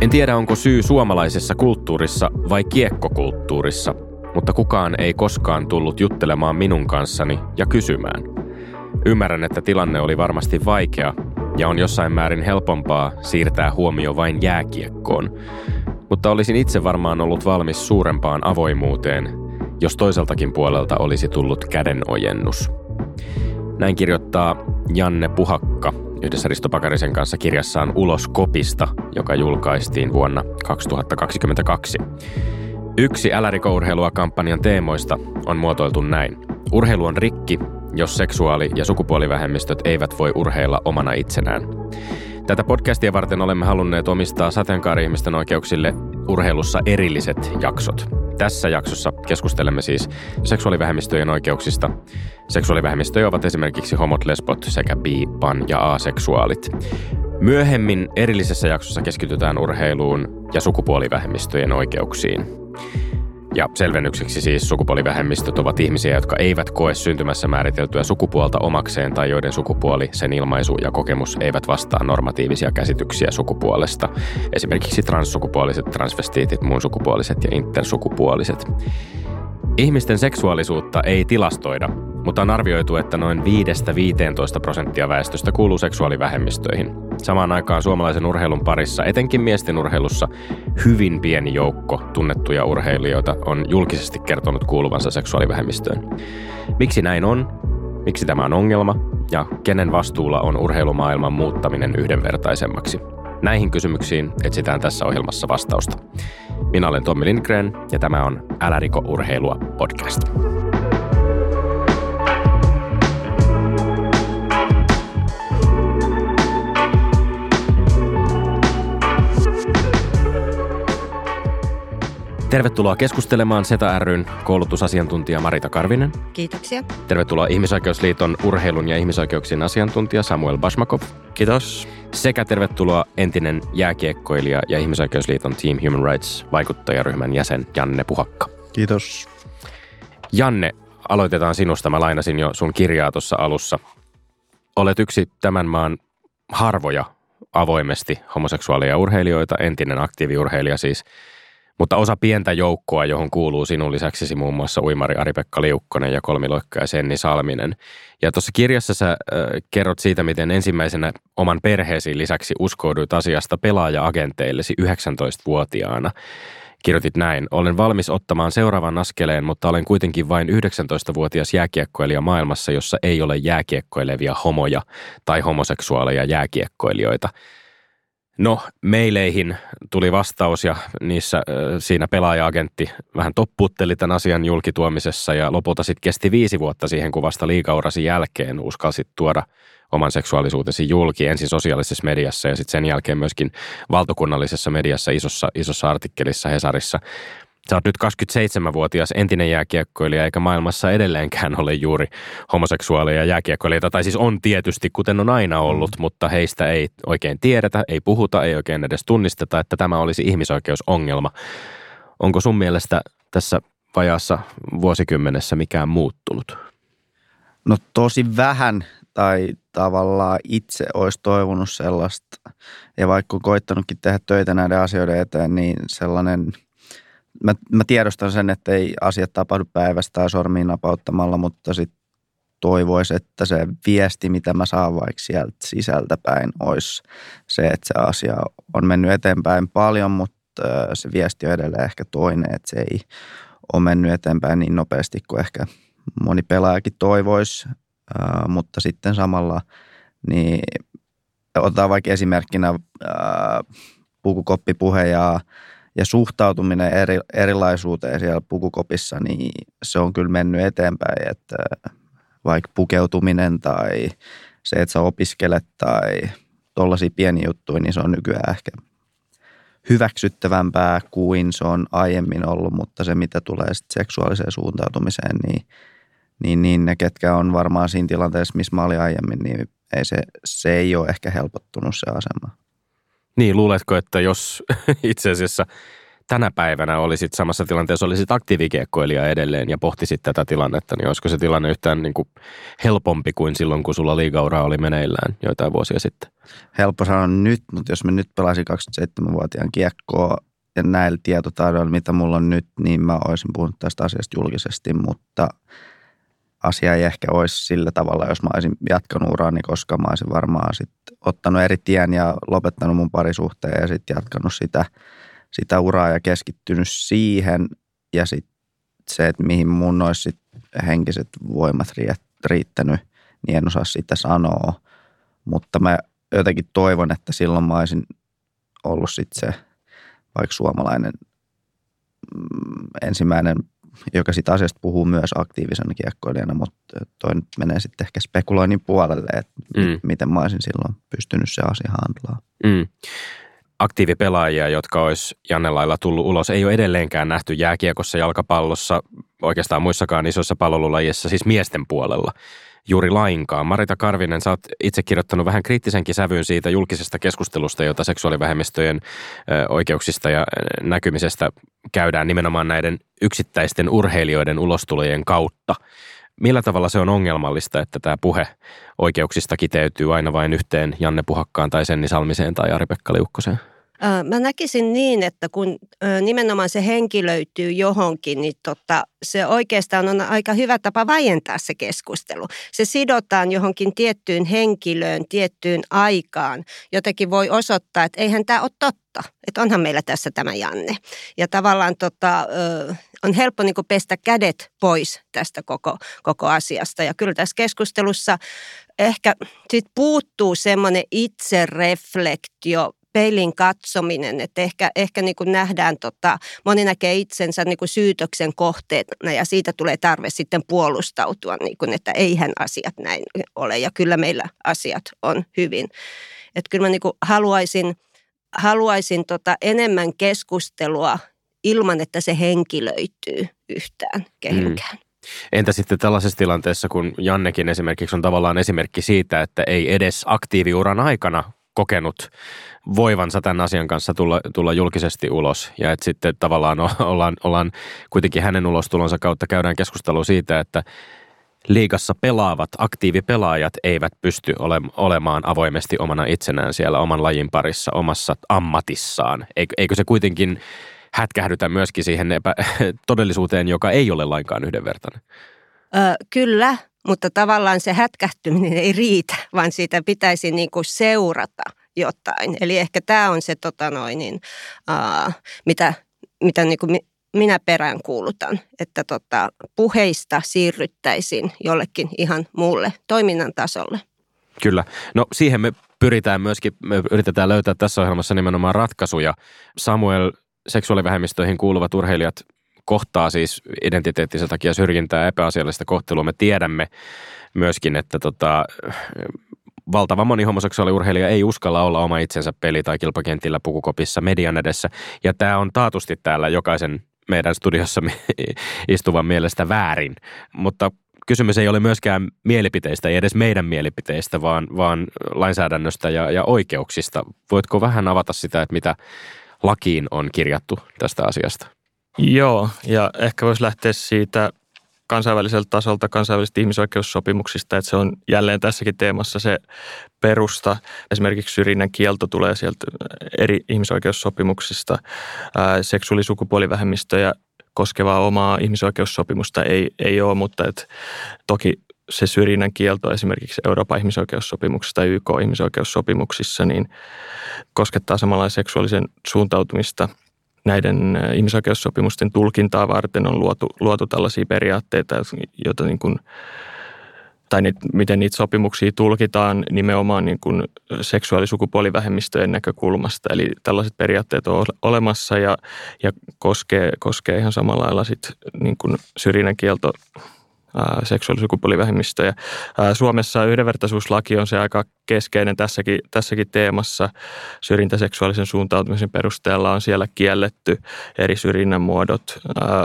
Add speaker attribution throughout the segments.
Speaker 1: En tiedä, onko syy suomalaisessa kulttuurissa vai kiekkokulttuurissa, mutta kukaan ei koskaan tullut juttelemaan minun kanssani ja kysymään. Ymmärrän, että tilanne oli varmasti vaikea ja on jossain määrin helpompaa siirtää huomio vain jääkiekkoon, mutta olisin itse varmaan ollut valmis suurempaan avoimuuteen, jos toiseltakin puolelta olisi tullut kädenojennus. Näin kirjoittaa Janne Puhakka yhdessä Risto Pakarisen kanssa kirjassaan Ulos kopista, joka julkaistiin vuonna 2022. Yksi Älärikourheilua kampanjan teemoista on muotoiltu näin. Urheilu on rikki, jos seksuaali- ja sukupuolivähemmistöt eivät voi urheilla omana itsenään. Tätä podcastia varten olemme halunneet omistaa sateenkaari-ihmisten oikeuksille urheilussa erilliset jaksot. Tässä jaksossa keskustelemme siis seksuaalivähemmistöjen oikeuksista. Seksuaalivähemmistöjä ovat esimerkiksi homot, lesbot sekä bi, pan ja aseksuaalit. Myöhemmin erillisessä jaksossa keskitytään urheiluun ja sukupuolivähemmistöjen oikeuksiin. Ja selvennykseksi siis sukupuolivähemmistöt ovat ihmisiä, jotka eivät koe syntymässä määriteltyä sukupuolta omakseen tai joiden sukupuoli, sen ilmaisu ja kokemus eivät vastaa normatiivisia käsityksiä sukupuolesta. Esimerkiksi transsukupuoliset, transvestiitit, muun sukupuoliset ja intersukupuoliset. Ihmisten seksuaalisuutta ei tilastoida, mutta on arvioitu, että noin 5-15 prosenttia väestöstä kuuluu seksuaalivähemmistöihin. Samaan aikaan suomalaisen urheilun parissa, etenkin miesten urheilussa, hyvin pieni joukko tunnettuja urheilijoita on julkisesti kertonut kuuluvansa seksuaalivähemmistöön. Miksi näin on? Miksi tämä on ongelma? Ja kenen vastuulla on urheilumaailman muuttaminen yhdenvertaisemmaksi? Näihin kysymyksiin etsitään tässä ohjelmassa vastausta. Minä olen Tommi Lindgren ja tämä on Älä riko urheilua podcast. Tervetuloa keskustelemaan SETA ryn koulutusasiantuntija Marita Karvinen.
Speaker 2: Kiitoksia.
Speaker 1: Tervetuloa Ihmisoikeusliiton urheilun ja ihmisoikeuksien asiantuntija Samuel Bashmakov.
Speaker 3: Kiitos.
Speaker 1: Sekä tervetuloa entinen jääkiekkoilija ja Ihmisoikeusliiton Team Human Rights vaikuttajaryhmän jäsen Janne Puhakka.
Speaker 3: Kiitos.
Speaker 1: Janne, aloitetaan sinusta. Mä lainasin jo sun kirjaa tuossa alussa. Olet yksi tämän maan harvoja avoimesti homoseksuaalia urheilijoita, entinen aktiiviurheilija siis – mutta osa pientä joukkoa, johon kuuluu sinun lisäksesi muun muassa uimari Ari-Pekka Liukkonen ja kolmiloikka Senni Salminen. Ja tuossa kirjassa sä äh, kerrot siitä, miten ensimmäisenä oman perheesi lisäksi uskouduit asiasta pelaaja-agenteillesi 19-vuotiaana. Kirjoitit näin, olen valmis ottamaan seuraavan askeleen, mutta olen kuitenkin vain 19-vuotias jääkiekkoilija maailmassa, jossa ei ole jääkiekkoilevia homoja tai homoseksuaaleja jääkiekkoilijoita – No, meileihin tuli vastaus ja niissä siinä pelaaja-agentti vähän toppuutteli tämän asian julkituomisessa ja lopulta sitten kesti viisi vuotta siihen, kun vasta liikaurasi jälkeen uskalsit tuoda oman seksuaalisuutesi julki ensin sosiaalisessa mediassa ja sitten sen jälkeen myöskin valtakunnallisessa mediassa isossa, isossa artikkelissa Hesarissa. Sä oot nyt 27-vuotias entinen jääkiekkoilija, eikä maailmassa edelleenkään ole juuri homoseksuaaleja jääkiekkoilijoita. Tai siis on tietysti, kuten on aina ollut, mm. mutta heistä ei oikein tiedetä, ei puhuta, ei oikein edes tunnisteta, että tämä olisi ihmisoikeusongelma. Onko sun mielestä tässä vajaassa vuosikymmenessä mikään muuttunut?
Speaker 3: No tosi vähän tai tavallaan itse olisi toivonut sellaista. Ja vaikka koittanutkin tehdä töitä näiden asioiden eteen, niin sellainen – mä, mä tiedostan sen, että ei asiat tapahdu päivästä tai sormiin napauttamalla, mutta sitten toivoisi, että se viesti, mitä mä saan vaikka sieltä sisältä päin, olisi se, että se asia on mennyt eteenpäin paljon, mutta se viesti on edelleen ehkä toinen, että se ei ole mennyt eteenpäin niin nopeasti kuin ehkä moni pelaajakin toivoisi, mutta sitten samalla niin otetaan vaikka esimerkkinä pukukoppipuhe ja ja suhtautuminen eri, erilaisuuteen siellä pukukopissa, niin se on kyllä mennyt eteenpäin, että vaikka pukeutuminen tai se, että sä opiskelet tai tollaisia pieniä juttuja, niin se on nykyään ehkä hyväksyttävämpää kuin se on aiemmin ollut, mutta se mitä tulee sitten seksuaaliseen suuntautumiseen, niin, niin, niin ne, ketkä on varmaan siinä tilanteessa, missä mä olin aiemmin, niin ei se, se ei ole ehkä helpottunut se asema.
Speaker 1: Niin, luuletko, että jos itse asiassa tänä päivänä olisit samassa tilanteessa, olisit aktiivikiekkoilija edelleen ja pohtisit tätä tilannetta, niin olisiko se tilanne yhtään niin kuin helpompi kuin silloin, kun sulla liigaura oli meneillään joitain vuosia sitten?
Speaker 3: Helppo sanoa nyt, mutta jos mä nyt pelasin 27-vuotiaan kiekkoa ja näillä tietotaidoilla, mitä mulla on nyt, niin mä olisin puhunut tästä asiasta julkisesti, mutta asia ei ehkä olisi sillä tavalla, jos mä olisin jatkanut uraani, koska mä olisin varmaan sit ottanut eri tien ja lopettanut mun parisuhteen ja sitten jatkanut sitä, sitä uraa ja keskittynyt siihen. Ja sitten se, että mihin mun olisi sit henkiset voimat riittänyt, niin en osaa sitä sanoa, mutta mä jotenkin toivon, että silloin mä olisin ollut sitten se vaikka suomalainen mm, ensimmäinen, joka sitä asiasta puhuu myös aktiivisena kiekkoilijana, mutta toi nyt menee sitten ehkä spekuloinnin puolelle, että mm. miten mä olisin silloin pystynyt se asia handlaa. Mm.
Speaker 1: Aktiivipelaajia, jotka olisi Janne lailla tullut ulos, ei ole edelleenkään nähty jääkiekossa, jalkapallossa, oikeastaan muissakaan isoissa palvelulajissa, siis miesten puolella juuri lainkaan. Marita Karvinen, sä oot itse kirjoittanut vähän kriittisenkin sävyyn siitä julkisesta keskustelusta, jota seksuaalivähemmistöjen oikeuksista ja näkymisestä käydään nimenomaan näiden yksittäisten urheilijoiden ulostulojen kautta. Millä tavalla se on ongelmallista, että tämä puhe oikeuksista kiteytyy aina vain yhteen Janne Puhakkaan tai Senni Salmiseen tai Ari-Pekka Liukkoseen?
Speaker 2: Mä näkisin niin, että kun nimenomaan se henki löytyy johonkin, niin tota, se oikeastaan on aika hyvä tapa vaientaa se keskustelu. Se sidotaan johonkin tiettyyn henkilöön, tiettyyn aikaan. Jotenkin voi osoittaa, että eihän tämä ole totta. Että onhan meillä tässä tämä Janne. Ja tavallaan tota, on helppo niin pestä kädet pois tästä koko, koko asiasta. Ja kyllä tässä keskustelussa ehkä sit puuttuu semmoinen itsereflektio peilin katsominen, että ehkä, ehkä niin kuin nähdään, tota, moni näkee itsensä niin kuin syytöksen kohteena ja siitä tulee tarve sitten puolustautua, niin kuin, että eihän asiat näin ole ja kyllä meillä asiat on hyvin. Että kyllä mä niin kuin haluaisin, haluaisin tota enemmän keskustelua ilman, että se henkilöityy yhtään kehenkään. Mm.
Speaker 1: Entä sitten tällaisessa tilanteessa, kun Jannekin esimerkiksi on tavallaan esimerkki siitä, että ei edes aktiiviuran aikana kokenut voivansa tämän asian kanssa tulla, tulla julkisesti ulos. Ja että sitten tavallaan ollaan, ollaan kuitenkin hänen ulostulonsa kautta käydään keskustelua siitä, että liigassa pelaavat aktiivipelaajat eivät pysty ole, olemaan avoimesti omana itsenään siellä oman lajin parissa, omassa ammatissaan. Eikö, eikö se kuitenkin hätkähdytä myöskin siihen epä, todellisuuteen, joka ei ole lainkaan yhdenvertainen?
Speaker 2: Kyllä, mutta tavallaan se hätkähtyminen ei riitä, vaan siitä pitäisi niin kuin seurata jotain. Eli ehkä tämä on se, tota noin, niin, uh, mitä, mitä niin kuin minä perään kuulutan, että tota, puheista siirryttäisiin jollekin ihan muulle toiminnan tasolle.
Speaker 1: Kyllä. No siihen me pyritään myöskin, me yritetään löytää tässä ohjelmassa nimenomaan ratkaisuja. Samuel, seksuaalivähemmistöihin kuuluvat urheilijat kohtaa siis identiteettisen takia syrjintää ja epäasiallista kohtelua. Me tiedämme myöskin, että tota, valtava moni homoseksuaaliurheilija ei uskalla olla oma itsensä peli- tai kilpakentillä pukukopissa median edessä. Ja tämä on taatusti täällä jokaisen meidän studiossa istuvan mielestä väärin. Mutta kysymys ei ole myöskään mielipiteistä, ei edes meidän mielipiteistä, vaan, vaan lainsäädännöstä ja, ja oikeuksista. Voitko vähän avata sitä, että mitä lakiin on kirjattu tästä asiasta?
Speaker 4: Joo, ja ehkä voisi lähteä siitä kansainväliseltä tasolta kansainvälisistä ihmisoikeussopimuksista, että se on jälleen tässäkin teemassa se perusta. Esimerkiksi syrjinnän kielto tulee sieltä eri ihmisoikeussopimuksista. Seksuaalisukupuolivähemmistöjä koskevaa omaa ihmisoikeussopimusta ei, ei ole, mutta et toki se syrjinnän kielto esimerkiksi Euroopan ihmisoikeussopimuksessa tai YK ihmisoikeussopimuksissa niin koskettaa samalla seksuaalisen suuntautumista – näiden ihmisoikeussopimusten tulkintaa varten on luotu, luotu tällaisia periaatteita, joita niin kuin, tai niitä, miten niitä sopimuksia tulkitaan nimenomaan niin kuin seksuaalisukupuolivähemmistöjen näkökulmasta. Eli tällaiset periaatteet on olemassa ja, ja koskee, koskee ihan samalla lailla sit niin kuin syrjinnän kielto seksuaalisukupuolivähemmistöjä. Suomessa yhdenvertaisuuslaki on se aika keskeinen tässäkin, tässäkin teemassa. Syrjintä seksuaalisen suuntautumisen perusteella on siellä kielletty eri syrjinnän muodot.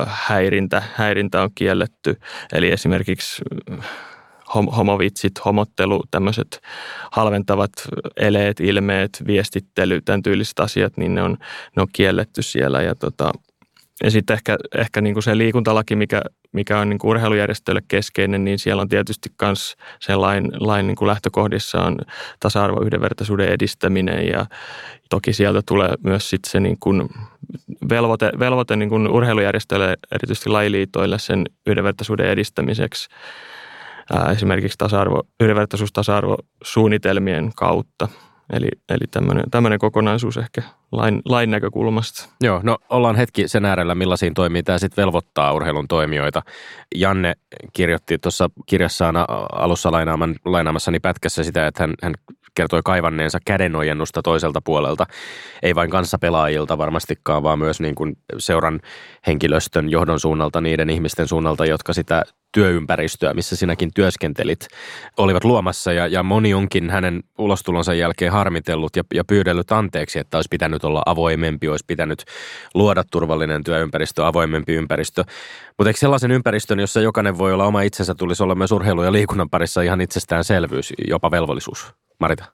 Speaker 4: Häirintä, häirintä on kielletty. Eli esimerkiksi homovitsit, homottelu, tämmöiset halventavat eleet, ilmeet, viestittely, tämän tyyliset asiat, niin ne on, ne on kielletty siellä. Ja, tota, ja sitten ehkä, ehkä niin kuin se liikuntalaki, mikä, mikä on niin kuin urheilujärjestöille keskeinen, niin siellä on tietysti myös sen lain, lain niin kuin lähtökohdissa on tasa-arvo, yhdenvertaisuuden edistäminen ja toki sieltä tulee myös sitten se niin kuin velvoite, velvoite niin kuin urheilujärjestöille, erityisesti lajiliitoille sen yhdenvertaisuuden edistämiseksi esimerkiksi tasa-arvo, yhdenvertaisuus tasa-arvosuunnitelmien kautta. Eli, eli tämmöinen, kokonaisuus ehkä lain, lain näkökulmasta.
Speaker 1: Joo, no ollaan hetki sen äärellä, millaisiin toimii tämä sitten velvoittaa urheilun toimijoita. Janne kirjoitti tuossa kirjassaan alussa lainaaman, lainaamassani pätkässä sitä, että hän, hän kertoi kaivanneensa kädenojennusta toiselta puolelta. Ei vain kanssapelaajilta varmastikaan, vaan myös niin kuin seuran henkilöstön johdon suunnalta, niiden ihmisten suunnalta, jotka sitä työympäristöä, missä sinäkin työskentelit, olivat luomassa ja, ja moni onkin hänen ulostulonsa jälkeen harmitellut ja, ja pyydellyt anteeksi, että olisi pitänyt olla avoimempi, olisi pitänyt luoda turvallinen työympäristö, avoimempi ympäristö. Mutta eikö sellaisen ympäristön, jossa jokainen voi olla oma itsensä, tulisi olla myös urheilu- ja liikunnan parissa ihan itsestäänselvyys, jopa velvollisuus? Marita.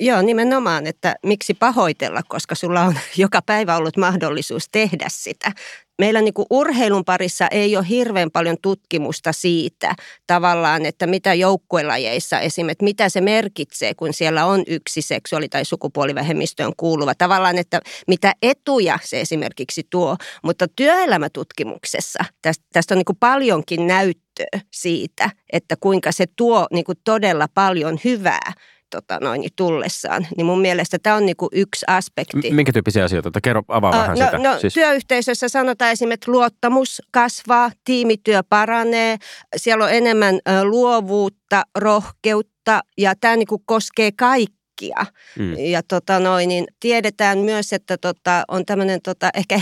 Speaker 2: Joo, nimenomaan, että miksi pahoitella, koska sulla on joka päivä ollut mahdollisuus tehdä sitä meillä niin kuin urheilun parissa ei ole hirveän paljon tutkimusta siitä tavallaan, että mitä joukkuelajeissa esimerkiksi, mitä se merkitsee, kun siellä on yksi seksuaali- tai sukupuolivähemmistöön kuuluva. Tavallaan, että mitä etuja se esimerkiksi tuo, mutta työelämätutkimuksessa tästä, tästä on niin kuin paljonkin näyttöä siitä, että kuinka se tuo niin kuin todella paljon hyvää tota noin, tullessaan. Niin mun mielestä tämä on niinku yksi aspekti.
Speaker 1: Minkä tyyppisiä asioita? Kerro, avaa uh, vähän
Speaker 2: no,
Speaker 1: sitä.
Speaker 2: No, siis. Työyhteisössä sanotaan esimerkiksi, että luottamus kasvaa, tiimityö paranee, siellä on enemmän luovuutta, rohkeutta ja tämä niinku koskee kaikkia kaikkia. Mm. Ja tota noin, niin tiedetään myös, että tota, on tämmöinen tota, ehkä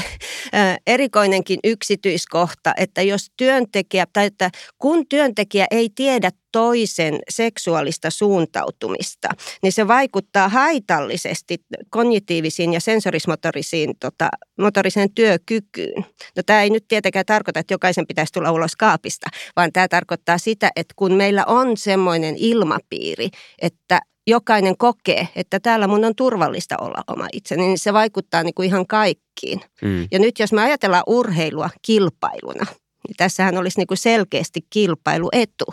Speaker 2: erikoinenkin yksityiskohta, että jos työntekijä, tai että kun työntekijä ei tiedä toisen seksuaalista suuntautumista, niin se vaikuttaa haitallisesti kognitiivisiin ja sensorismotorisiin tota, motoriseen työkykyyn. No tämä ei nyt tietenkään tarkoita, että jokaisen pitäisi tulla ulos kaapista, vaan tämä tarkoittaa sitä, että kun meillä on semmoinen ilmapiiri, että jokainen kokee, että täällä mun on turvallista olla oma itseni, niin se vaikuttaa niin kuin ihan kaikkiin. Mm. Ja nyt jos me ajatellaan urheilua kilpailuna, niin tässähän olisi niin kuin selkeästi kilpailuetu.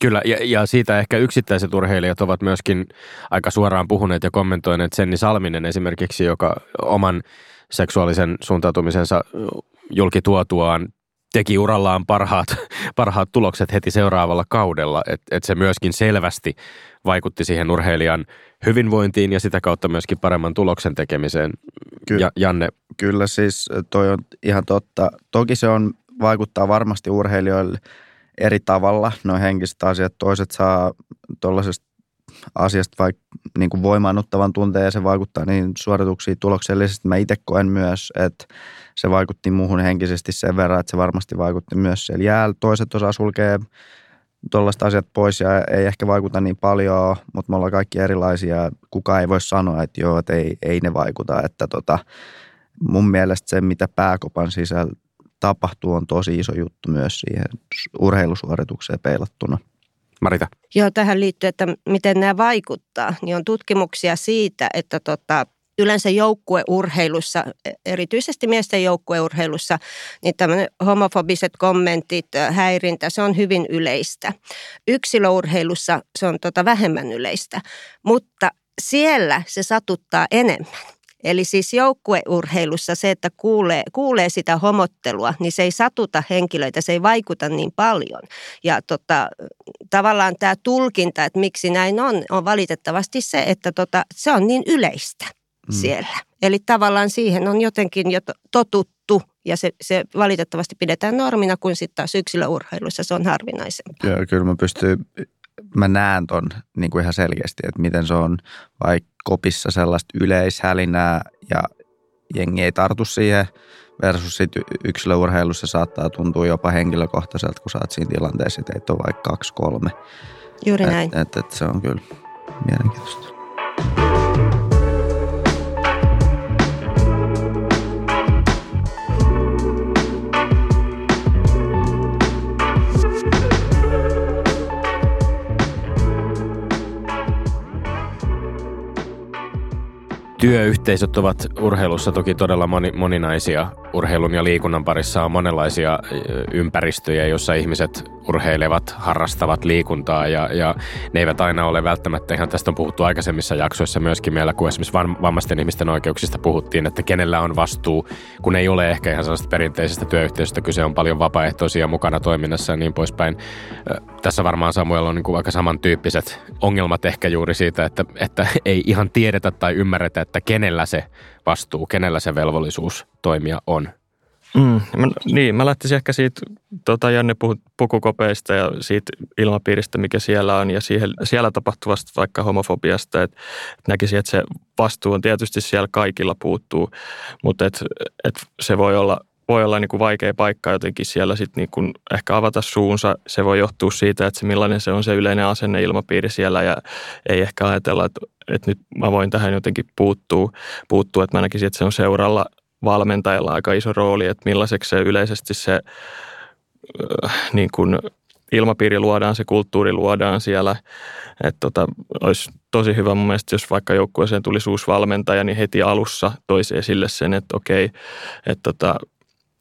Speaker 1: Kyllä, ja, ja siitä ehkä yksittäiset urheilijat ovat myöskin aika suoraan puhuneet ja kommentoineet. Senni Salminen esimerkiksi, joka oman seksuaalisen suuntautumisensa julkituotuaan teki urallaan parhaat, parhaat tulokset heti seuraavalla kaudella, että et se myöskin selvästi vaikutti siihen urheilijan hyvinvointiin ja sitä kautta myöskin paremman tuloksen tekemiseen.
Speaker 3: Ky- ja, Janne? Kyllä siis toi on ihan totta. Toki se on, vaikuttaa varmasti urheilijoille eri tavalla, noin henkiset asiat. Toiset saa tuollaisesta asiasta vaikka niin kuin voimaannuttavan tunteen ja se vaikuttaa niin suorituksiin tuloksellisesti. Mä itse koen myös, että se vaikutti muuhun henkisesti sen verran, että se varmasti vaikutti myös siellä jäällä. Toiset osaa sulkea tuollaista asiat pois ja ei ehkä vaikuta niin paljon, mutta me ollaan kaikki erilaisia. Kuka ei voi sanoa, että joo, että ei, ei ne vaikuta. Että tota, mun mielestä se, mitä pääkopan sisällä tapahtuu, on tosi iso juttu myös siihen urheilusuoritukseen peilattuna.
Speaker 1: Marita.
Speaker 2: Joo, tähän liittyy, että miten nämä vaikuttaa, niin on tutkimuksia siitä, että tota, yleensä joukkueurheilussa, erityisesti miesten joukkueurheilussa, niin tämmöinen homofobiset kommentit, häirintä, se on hyvin yleistä. Yksilöurheilussa se on tota vähemmän yleistä, mutta siellä se satuttaa enemmän. Eli siis joukkueurheilussa se, että kuulee, kuulee sitä homottelua, niin se ei satuta henkilöitä, se ei vaikuta niin paljon. Ja tota, tavallaan tämä tulkinta, että miksi näin on, on valitettavasti se, että tota, se on niin yleistä. Siellä. Eli tavallaan siihen on jotenkin jo totuttu ja se, se valitettavasti pidetään normina, kun sitten taas yksilöurheilussa se on harvinaisempaa.
Speaker 3: Joo, kyllä mä pystyn, mä näen ton niin kuin ihan selkeästi, että miten se on vaikka kopissa sellaista yleishälinää ja jengi ei tartu siihen versus sit yksilöurheilussa saattaa tuntua jopa henkilökohtaiselta, kun saat siinä tilanteessa, että teitä on vaikka kaksi, kolme.
Speaker 2: Juuri näin.
Speaker 3: Et, et, et se on kyllä mielenkiintoista.
Speaker 1: Työyhteisöt ovat urheilussa toki todella moni, moninaisia. Urheilun ja liikunnan parissa on monenlaisia ympäristöjä, joissa ihmiset urheilevat, harrastavat liikuntaa ja, ja ne eivät aina ole välttämättä, ihan tästä on puhuttu aikaisemmissa jaksoissa myöskin meillä, kun esimerkiksi vammaisten ihmisten oikeuksista puhuttiin, että kenellä on vastuu, kun ei ole ehkä ihan sellaista perinteisestä työyhteisöstä, kyse on paljon vapaaehtoisia mukana toiminnassa ja niin poispäin. Tässä varmaan Samuel on niin kuin aika samantyyppiset ongelmat ehkä juuri siitä, että, että ei ihan tiedetä tai ymmärretä, että kenellä se vastuu, kenellä se velvollisuus toimia on.
Speaker 4: Mm, mä, niin, mä lähtisin ehkä siitä, tota Janne puhut pukukopeista ja siitä ilmapiiristä, mikä siellä on ja siihen, siellä tapahtuvasta vaikka homofobiasta, että et näkisin, että se vastuu on tietysti siellä kaikilla puuttuu, mutta et, et se voi olla, voi olla niin kuin vaikea paikka jotenkin siellä sitten niin kuin ehkä avata suunsa. Se voi johtua siitä, että se millainen se on se yleinen asenne ilmapiiri siellä ja ei ehkä ajatella, että, että nyt mä voin tähän jotenkin puuttua, puuttua että mä näkisin, että se on seuralla valmentajalla aika iso rooli, että millaiseksi se yleisesti se niin kuin ilmapiiri luodaan, se kulttuuri luodaan siellä. Että tota, olisi tosi hyvä mun mielestä, jos vaikka joukkueeseen tulisi uusi valmentaja, niin heti alussa toisi esille sen, että okei, että, tota,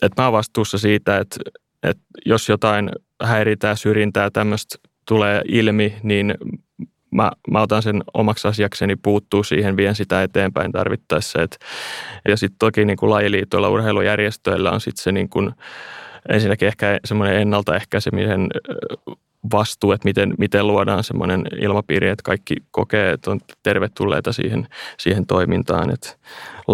Speaker 4: että mä oon vastuussa siitä, että, että jos jotain häiritää, syrjintää, tämmöistä tulee ilmi, niin mä, mä otan sen omaksi asiakseni puuttuu siihen, vien sitä eteenpäin tarvittaessa. Et, ja sitten toki niin kuin lajiliitoilla, urheilujärjestöillä on sitten se niin kuin, ensinnäkin ehkä semmoinen ennaltaehkäisemisen vastuu, että miten, miten luodaan semmoinen ilmapiiri, että kaikki kokee, että on tervetulleita siihen, siihen toimintaan. Että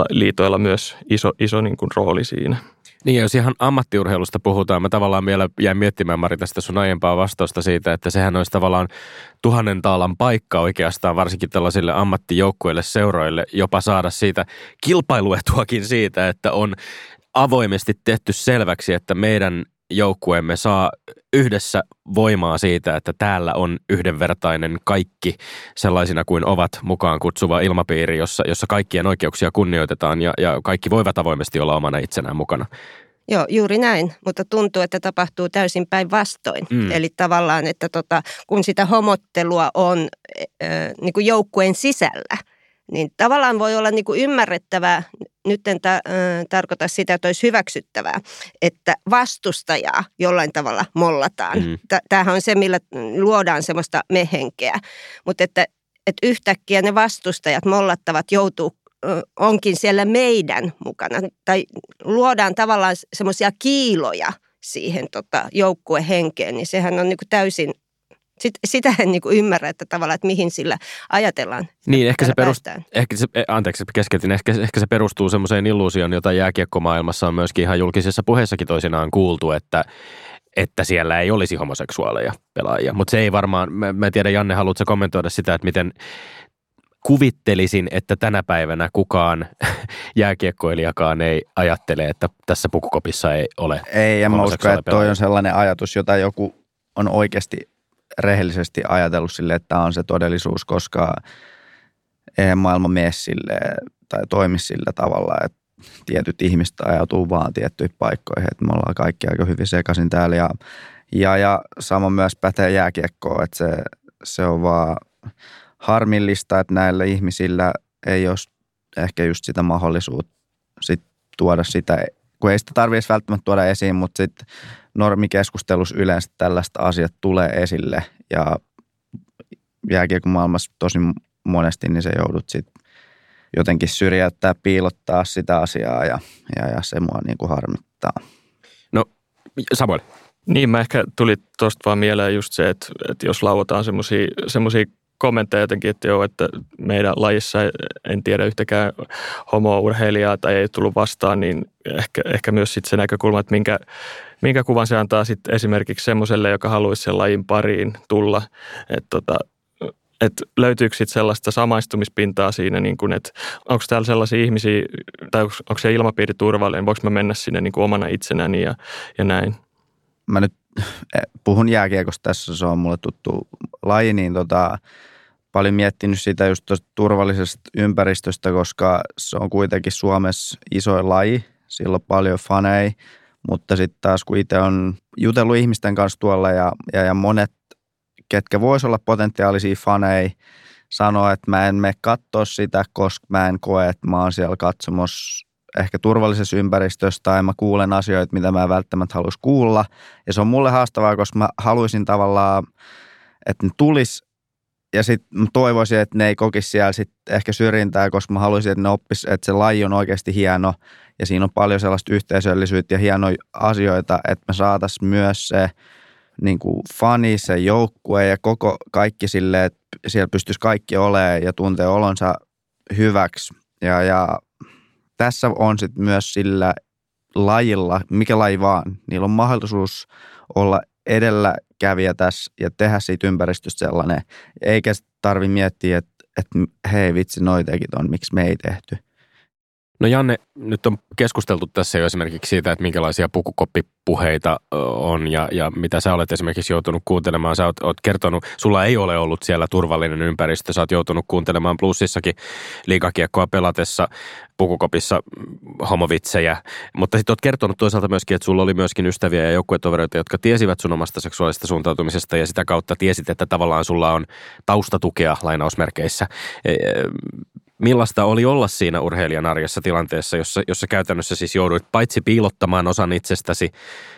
Speaker 4: liitoilla myös iso, iso niin kuin rooli siinä.
Speaker 1: Niin, jos ihan ammattiurheilusta puhutaan, mä tavallaan vielä jäin miettimään Mari tästä sun aiempaa vastausta siitä, että sehän olisi tavallaan tuhannen taalan paikka oikeastaan varsinkin tällaisille ammattijoukkueille, seuroille, jopa saada siitä kilpailuetuakin siitä, että on avoimesti tehty selväksi, että meidän joukkueemme saa yhdessä voimaa siitä, että täällä on yhdenvertainen kaikki sellaisina kuin ovat mukaan kutsuva ilmapiiri, jossa, jossa kaikkien oikeuksia kunnioitetaan ja, ja kaikki voivat avoimesti olla omana itsenään mukana.
Speaker 2: Joo, juuri näin, mutta tuntuu, että tapahtuu täysin päinvastoin. Mm. Eli tavallaan, että tota, kun sitä homottelua on äh, niin kuin joukkueen sisällä – niin tavallaan voi olla niin kuin ymmärrettävää, nyt en ta- äh, tarkoita sitä, että olisi hyväksyttävää, että vastustajaa jollain tavalla mollataan. Mm. Tämähän on se, millä luodaan semmoista mehenkeä. Mutta että, että yhtäkkiä ne vastustajat mollattavat joutuu onkin siellä meidän mukana. Tai luodaan tavallaan semmoisia kiiloja siihen tota, joukkuehenkeen, niin sehän on niin kuin täysin sit, sitä en niin kuin ymmärrä, että tavallaan, että mihin sillä ajatellaan.
Speaker 1: Niin, ehkä se, perust, ehkä se, eh, anteeksi keskeytin, ehkä, ehkä se perustuu semmoiseen illuusioon, jota jääkiekkomaailmassa on myöskin ihan julkisessa puheessakin toisinaan kuultu, että, että siellä ei olisi homoseksuaaleja pelaajia. Mutta se ei varmaan, mä, mä en tiedä Janne, haluatko kommentoida sitä, että miten kuvittelisin, että tänä päivänä kukaan jääkiekkoilijakaan ei ajattele, että tässä pukukopissa ei ole
Speaker 3: Ei, en mä usko, että toi on sellainen ajatus, jota joku on oikeasti rehellisesti ajatellut sille, että tämä on se todellisuus, koska eihän maailma mene sille tai toimi sillä tavalla, että tietyt ihmiset ajautuu vaan tiettyihin paikkoihin, että me ollaan kaikki aika hyvin sekaisin täällä. Ja, ja, ja sama myös pätee jääkiekkoon, että se, se on vaan harmillista, että näillä ihmisillä ei ole ehkä just sitä mahdollisuutta sit tuoda sitä, kun ei sitä tarvitse välttämättä tuoda esiin, mutta sitten normikeskustelussa yleensä tällaista asiat tulee esille ja jääkiekon maailmassa tosi monesti niin se joudut sitten jotenkin syrjäyttää, piilottaa sitä asiaa ja, ja, ja se mua niin kuin harmittaa.
Speaker 1: No Samuel.
Speaker 4: Niin, mä ehkä tuli tuosta vaan mieleen just se, että, että jos lauataan semmoisia kommentteja jotenkin, että joo, että meidän lajissa en tiedä yhtäkään homo-urheilijaa tai ei tullut vastaan, niin ehkä, ehkä myös sitten se näkökulma, että minkä, minkä kuvan se antaa sitten esimerkiksi semmoiselle, joka haluaisi sen lajin pariin tulla. Että tota, et löytyykö sitten sellaista samaistumispintaa siinä, niin että onko täällä sellaisia ihmisiä, tai onko, onko se ilmapiiri turvallinen, voiko mä mennä sinne niin kuin omana itsenäni ja, ja näin?
Speaker 3: Mä nyt eh, puhun jääkiekosta tässä, se on mulle tuttu laji, niin tota, paljon miettinyt sitä just turvallisesta ympäristöstä, koska se on kuitenkin Suomessa iso laji, sillä on paljon faneja, mutta sitten taas kun itse on jutellut ihmisten kanssa tuolla ja, ja, ja monet, ketkä vois olla potentiaalisia faneja, sanoa, että mä en mene katsoa sitä, koska mä en koe, että mä oon siellä katsomassa ehkä turvallisessa ympäristössä tai mä kuulen asioita, mitä mä välttämättä haluaisin kuulla. Ja se on mulle haastavaa, koska mä haluaisin tavallaan, että ne tulis ja sitten toivoisin, että ne ei kokisi siellä sit ehkä syrjintää, koska mä haluaisin, että ne oppis, että se laji on oikeasti hieno ja siinä on paljon sellaista yhteisöllisyyttä ja hienoja asioita, että me saataisiin myös se niin kuin fani, se joukkue ja koko kaikki sille, että siellä pystyisi kaikki olemaan ja tuntee olonsa hyväksi. Ja, ja tässä on sitten myös sillä lajilla, mikä laji vaan, niillä on mahdollisuus olla edelläkävijä tässä ja tehdä siitä ympäristöstä sellainen, eikä tarvi miettiä, että, että hei vitsi, noitakin on, miksi me ei tehty.
Speaker 1: No Janne, nyt on keskusteltu tässä jo esimerkiksi siitä, että minkälaisia pukukoppipuheita on ja, ja mitä sä olet esimerkiksi joutunut kuuntelemaan. Sä oot, oot kertonut, sulla ei ole ollut siellä turvallinen ympäristö, sä oot joutunut kuuntelemaan plussissakin liikakiekkoa pelatessa pukukopissa homovitsejä, mutta sitten oot kertonut toisaalta myöskin, että sulla oli myöskin ystäviä ja joukkuetovereita, jotka tiesivät sun omasta seksuaalista suuntautumisesta ja sitä kautta tiesit, että tavallaan sulla on taustatukea lainausmerkeissä. Millaista oli olla siinä urheilijan arjessa tilanteessa, jossa, jossa käytännössä siis jouduit paitsi piilottamaan osan itsestäsi,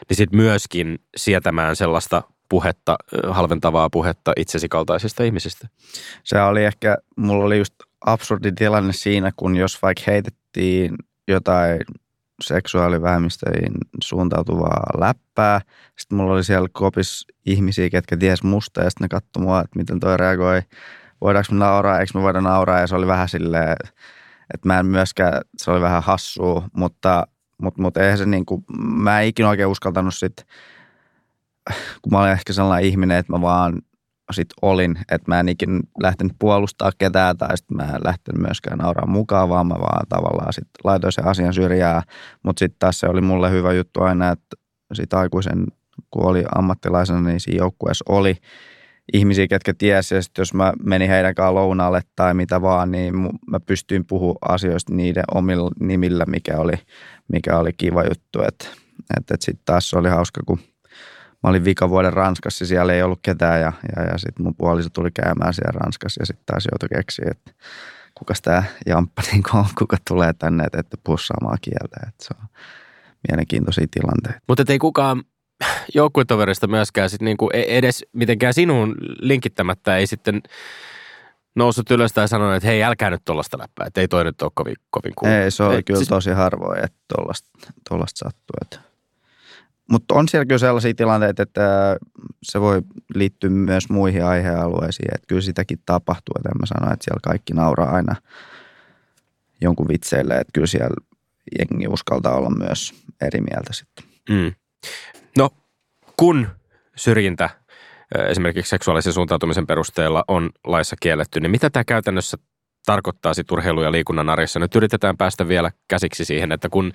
Speaker 1: niin sitten myöskin sietämään sellaista puhetta, halventavaa puhetta itsesi kaltaisista ihmisistä?
Speaker 3: Se oli ehkä, mulla oli just absurdi tilanne siinä, kun jos vaikka heitettiin jotain seksuaalivähemmistöihin suuntautuvaa läppää. Sitten mulla oli siellä kopis ihmisiä, ketkä ties musta ja sitten ne katsoi mua, että miten toi reagoi voidaanko me nauraa, eikö me voida nauraa. Ja se oli vähän silleen, että mä en myöskään, se oli vähän hassua, mutta, mutta, mutta eihän se niin kuin, mä en ikinä oikein uskaltanut sit, kun mä olin ehkä sellainen ihminen, että mä vaan sit olin, että mä en ikinä lähtenyt puolustaa ketään tai sitten mä en lähtenyt myöskään nauraa mukaan, vaan mä vaan tavallaan sit laitoin sen asian syrjää. Mutta sitten taas se oli mulle hyvä juttu aina, että sit aikuisen, kun oli ammattilaisena, niin siinä joukkueessa oli ihmisiä, ketkä tiesi, ja jos mä menin heidän kanssa lounaalle tai mitä vaan, niin mä pystyin puhumaan asioista niiden omilla nimillä, mikä oli, mikä oli kiva juttu. Että et, et sitten taas oli hauska, kun mä olin vikavuoden Ranskassa, siellä ei ollut ketään, ja, ja, ja sitten mun puoliso tuli käymään siellä Ranskassa, ja sitten taas joutui keksiä, että kuka tämä jamppa niin on, kuka tulee tänne, että ette puhu samaa kieltä. Että se on mielenkiintoisia tilanteita.
Speaker 1: Mutta ei kukaan joukkuetoverista myöskään sit niinku e- edes mitenkään sinuun linkittämättä ei sitten noussut ylös tai sanonut, että hei, älkää nyt tuollaista läppää, että ei toi nyt ole kovin, kovin
Speaker 3: cool. Ei, se on kyllä siis... tosi harvoin, että tuollaista sattuu. Että. Mutta on siellä kyllä sellaisia tilanteita, että se voi liittyä myös muihin aihealueisiin, että kyllä sitäkin tapahtuu, että en mä sano, että siellä kaikki nauraa aina jonkun vitseille, että kyllä siellä jengi uskaltaa olla myös eri mieltä sitten. Mm.
Speaker 1: Kun syrjintä esimerkiksi seksuaalisen suuntautumisen perusteella on laissa kielletty, niin mitä tämä käytännössä tarkoittaa sit urheilu- ja liikunnan arjessa? Nyt yritetään päästä vielä käsiksi siihen, että kun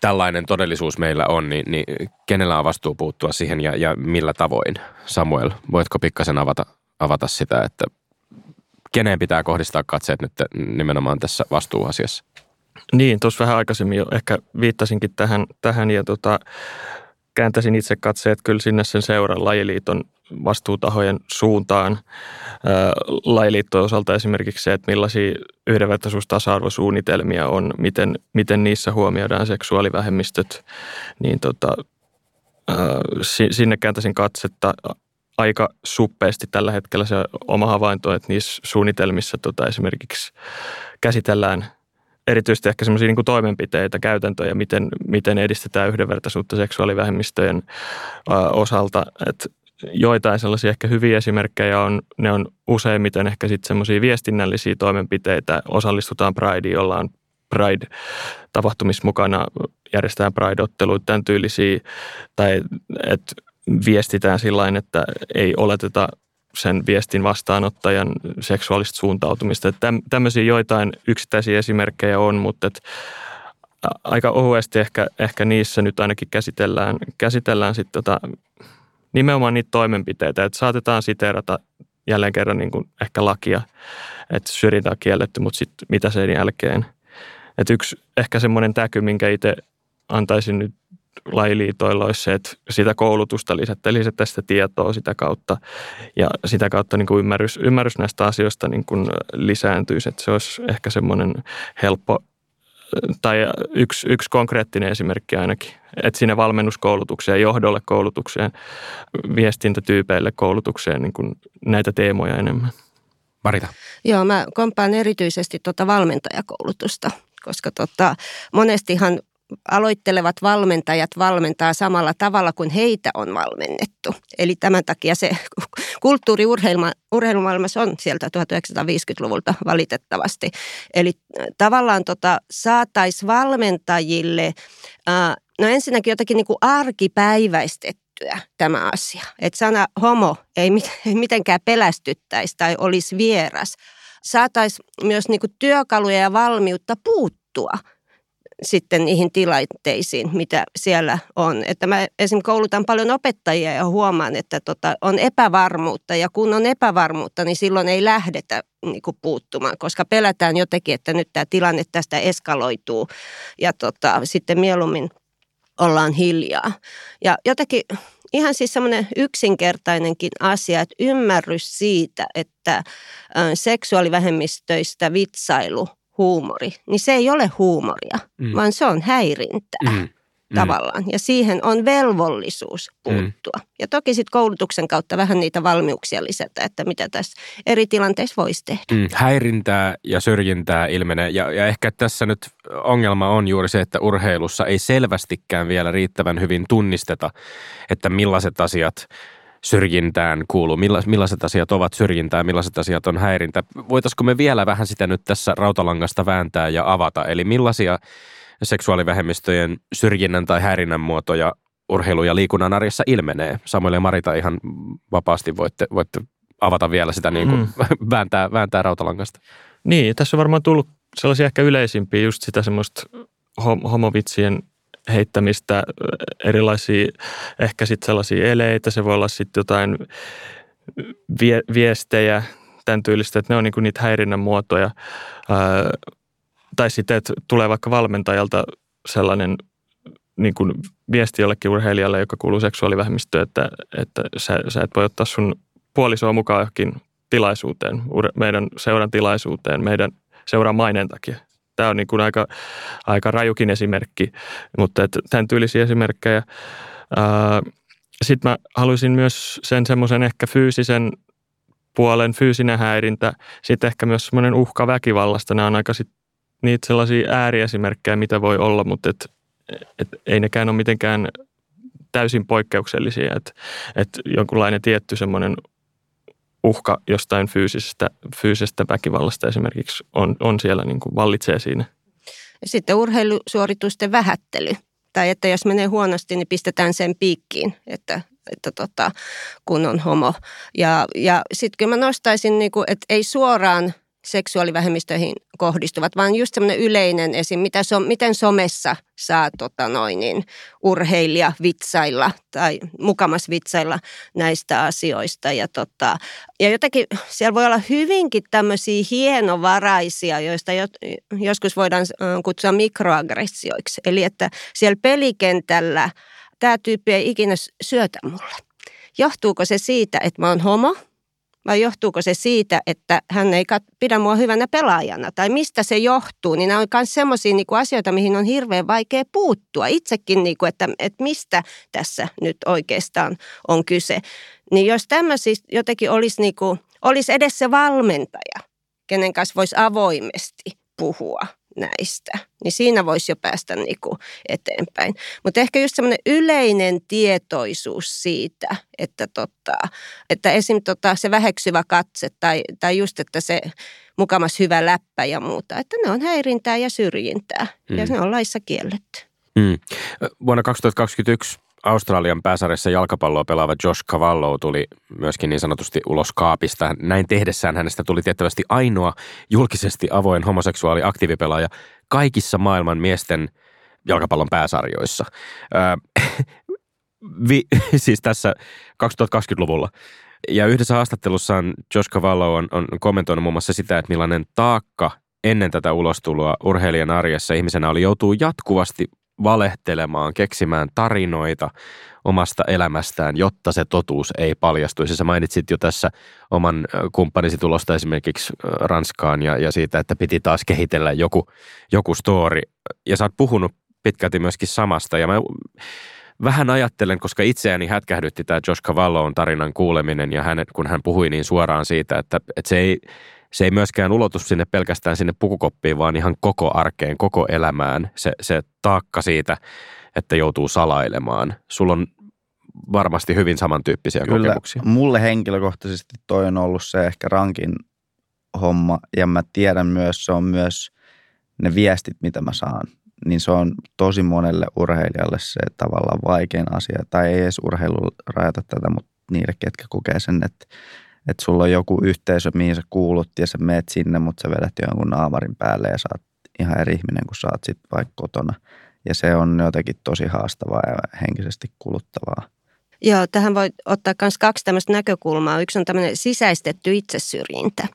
Speaker 1: tällainen todellisuus meillä on, niin, niin kenellä on vastuu puuttua siihen ja, ja millä tavoin? Samuel, voitko pikkasen avata, avata sitä, että keneen pitää kohdistaa katseet nyt nimenomaan tässä vastuuasiassa?
Speaker 4: Niin, tuossa vähän aikaisemmin jo ehkä viittasinkin tähän, tähän ja tota, kääntäisin itse katseet kyllä sinne sen seuran lajiliiton vastuutahojen suuntaan. Lajiliittojen osalta esimerkiksi se, että millaisia yhdenvertaisuus- tasa-arvosuunnitelmia on, miten, miten niissä huomioidaan seksuaalivähemmistöt, niin tota, sinne kääntäisin katsetta aika suppeasti tällä hetkellä se oma havainto, että niissä suunnitelmissa tota esimerkiksi käsitellään – erityisesti ehkä semmoisia niin toimenpiteitä, käytäntöjä, miten, miten edistetään yhdenvertaisuutta seksuaalivähemmistöjen osalta. Että joitain sellaisia ehkä hyviä esimerkkejä on, ne on useimmiten ehkä sitten semmoisia viestinnällisiä toimenpiteitä. Osallistutaan Prideen, ollaan Pride-tapahtumissa mukana, järjestetään Pride-otteluita, tämän tyylisiä, tai että viestitään sillä että ei oleteta sen viestin vastaanottajan seksuaalista suuntautumista. Että tämmöisiä joitain yksittäisiä esimerkkejä on, mutta et aika ohuesti ehkä, ehkä niissä nyt ainakin käsitellään, käsitellään sit tota, nimenomaan niitä toimenpiteitä, että saatetaan siteerata jälleen kerran niin kuin ehkä lakia, että syrjintä on kielletty, mutta sitten mitä sen jälkeen. Että yksi ehkä semmoinen täky, minkä itse antaisin nyt lajiliitoilla olisi se, että sitä koulutusta lisättäisiin, lisättäisiin sitä tietoa sitä kautta ja sitä kautta niin kuin ymmärrys, ymmärrys näistä asioista niin kuin lisääntyisi. Että se olisi ehkä semmoinen helppo tai yksi, yksi konkreettinen esimerkki ainakin, että sinne valmennuskoulutukseen, johdolle koulutukseen, viestintätyypeille koulutukseen niin kuin näitä teemoja enemmän.
Speaker 1: Marita.
Speaker 2: Joo, mä kompaan erityisesti tuota valmentajakoulutusta, koska tota, monestihan aloittelevat valmentajat valmentaa samalla tavalla kuin heitä on valmennettu. Eli tämän takia se kulttuuri urheilumaailmassa on sieltä 1950-luvulta valitettavasti. Eli äh, tavallaan tota, saataisiin valmentajille, äh, no ensinnäkin jotakin niin kuin arkipäiväistettyä tämä asia. Että sana homo ei mitenkään pelästyttäisi tai olisi vieras. Saataisiin myös niin työkaluja ja valmiutta puuttua – sitten niihin tilanteisiin, mitä siellä on. Että mä esimerkiksi koulutan paljon opettajia ja huomaan, että tota, on epävarmuutta ja kun on epävarmuutta, niin silloin ei lähdetä niin kuin puuttumaan, koska pelätään jotenkin, että nyt tämä tilanne tästä eskaloituu ja tota, sitten mieluummin ollaan hiljaa. Ja jotenkin ihan siis semmoinen yksinkertainenkin asia, että ymmärrys siitä, että seksuaalivähemmistöistä vitsailu huumori, niin se ei ole huumoria, mm. vaan se on häirintää. Mm. Mm. tavallaan. Ja siihen on velvollisuus puuttua. Mm. Ja toki sitten koulutuksen kautta vähän niitä valmiuksia lisätä, että mitä tässä eri tilanteissa voisi tehdä. Mm.
Speaker 1: Häirintää ja syrjintää ilmenee. Ja, ja ehkä tässä nyt ongelma on juuri se, että urheilussa ei selvästikään vielä riittävän hyvin tunnisteta, että millaiset asiat syrjintään kuuluu? Millaiset asiat ovat syrjintää, millaiset asiat on häirintä? Voitaisiko me vielä vähän sitä nyt tässä rautalangasta vääntää ja avata? Eli millaisia seksuaalivähemmistöjen syrjinnän tai häirinnän muotoja urheilu- ja liikunnan arjessa ilmenee? Samuel ja Marita ihan vapaasti voitte, voitte avata vielä sitä niin kuin mm. vääntää, vääntää rautalangasta.
Speaker 4: Niin, tässä on varmaan tullut sellaisia ehkä yleisimpiä just sitä semmoista homovitsien heittämistä, erilaisia ehkä sitten sellaisia eleitä, se voi olla sitten jotain vie, viestejä, tämän tyylistä, että ne on niinku niitä häirinnän muotoja. Ää, tai sitten, että tulee vaikka valmentajalta sellainen niin kuin viesti jollekin urheilijalle, joka kuuluu seksuaalivähemmistöön, että, että sä, sä et voi ottaa sun puolisoa mukaan johonkin tilaisuuteen, meidän seuran tilaisuuteen, meidän seuran maineen takia. Tämä on niin kuin aika, aika rajukin esimerkki, mutta että tämän tyylisiä esimerkkejä. Sitten mä haluaisin myös sen semmoisen ehkä fyysisen puolen, fyysinen häirintä, sitten ehkä myös semmoinen uhka väkivallasta. Nämä on aika sit niitä sellaisia ääriesimerkkejä, mitä voi olla, mutta et, et ei nekään ole mitenkään täysin poikkeuksellisia, että et jonkunlainen tietty semmoinen uhka jostain fyysisestä, fyysisestä väkivallasta esimerkiksi on, on siellä niin kuin vallitsee siinä.
Speaker 2: Sitten urheilusuoritusten vähättely. Tai että jos menee huonosti, niin pistetään sen piikkiin, että, että tota, kun on homo. Ja, ja sitten kyllä mä nostaisin, niin kuin, että ei suoraan – seksuaalivähemmistöihin kohdistuvat, vaan just semmoinen yleinen esim. Mitä so, miten somessa saa tota noin, niin, urheilija vitsailla tai mukamas vitsailla näistä asioista. Ja, tota, ja jotenkin siellä voi olla hyvinkin tämmöisiä hienovaraisia, joista jo, joskus voidaan kutsua mikroaggressioiksi. Eli että siellä pelikentällä tämä tyyppi ei ikinä syötä mulle. Johtuuko se siitä, että mä oon homo – vai johtuuko se siitä, että hän ei pidä mua hyvänä pelaajana? Tai mistä se johtuu, niin nämä on myös sellaisia niin asioita, mihin on hirveän vaikea puuttua. Itsekin, niin kuin, että, että mistä tässä nyt oikeastaan on kyse. Niin jos tämmöisiä jotenkin olisi, niin kuin, olisi edes se valmentaja, kenen kanssa voisi avoimesti puhua – näistä, niin siinä voisi jo päästä niinku eteenpäin. Mutta ehkä just semmoinen yleinen tietoisuus siitä, että, tota, että esim. Tota, se väheksyvä katse tai, tai just, että se mukamas hyvä läppä ja muuta, että ne on häirintää ja syrjintää mm. ja ne on laissa kielletty. Mm.
Speaker 1: Vuonna 2021 Australian pääsarjassa jalkapalloa pelaava Josh Cavallo tuli myöskin niin sanotusti ulos kaapista. Näin tehdessään hänestä tuli tiettävästi ainoa julkisesti avoin homoseksuaali aktiivipelaaja kaikissa maailman miesten jalkapallon pääsarjoissa. Öö, vi, siis tässä 2020-luvulla. Ja yhdessä haastattelussaan Josh Cavallo on, on kommentoinut muun muassa sitä, että millainen taakka ennen tätä ulostuloa urheilijan arjessa ihmisenä oli joutuu jatkuvasti valehtelemaan, keksimään tarinoita omasta elämästään, jotta se totuus ei paljastuisi. Sä mainitsit jo tässä oman kumppanisi tulosta esimerkiksi Ranskaan ja, ja siitä, että piti taas kehitellä joku, joku story. Ja sä oot puhunut pitkälti myöskin samasta. Ja mä vähän ajattelen, koska itseäni hätkähdytti tämä Josh Cavallon tarinan kuuleminen ja hän, kun hän puhui niin suoraan siitä, että, että se, ei, se ei myöskään ulotu sinne pelkästään sinne pukukoppiin, vaan ihan koko arkeen, koko elämään. Se, se taakka siitä, että joutuu salailemaan. Sulla on varmasti hyvin samantyyppisiä
Speaker 3: Kyllä,
Speaker 1: kokemuksia.
Speaker 3: mulle henkilökohtaisesti toi on ollut se ehkä rankin homma ja mä tiedän myös, se on myös ne viestit, mitä mä saan niin se on tosi monelle urheilijalle se tavallaan vaikein asia. Tai ei edes urheilu rajata tätä, mutta niille, ketkä kokee sen, että, että sulla on joku yhteisö, mihin sä kuulut ja sä meet sinne, mutta sä vedät jonkun naamarin päälle ja sä oot ihan eri ihminen kuin sä oot sit vaikka kotona. Ja se on jotenkin tosi haastavaa ja henkisesti kuluttavaa.
Speaker 2: Joo, tähän voi ottaa myös kaksi tämmöistä näkökulmaa. Yksi on tämmöinen sisäistetty itsesyrjintä.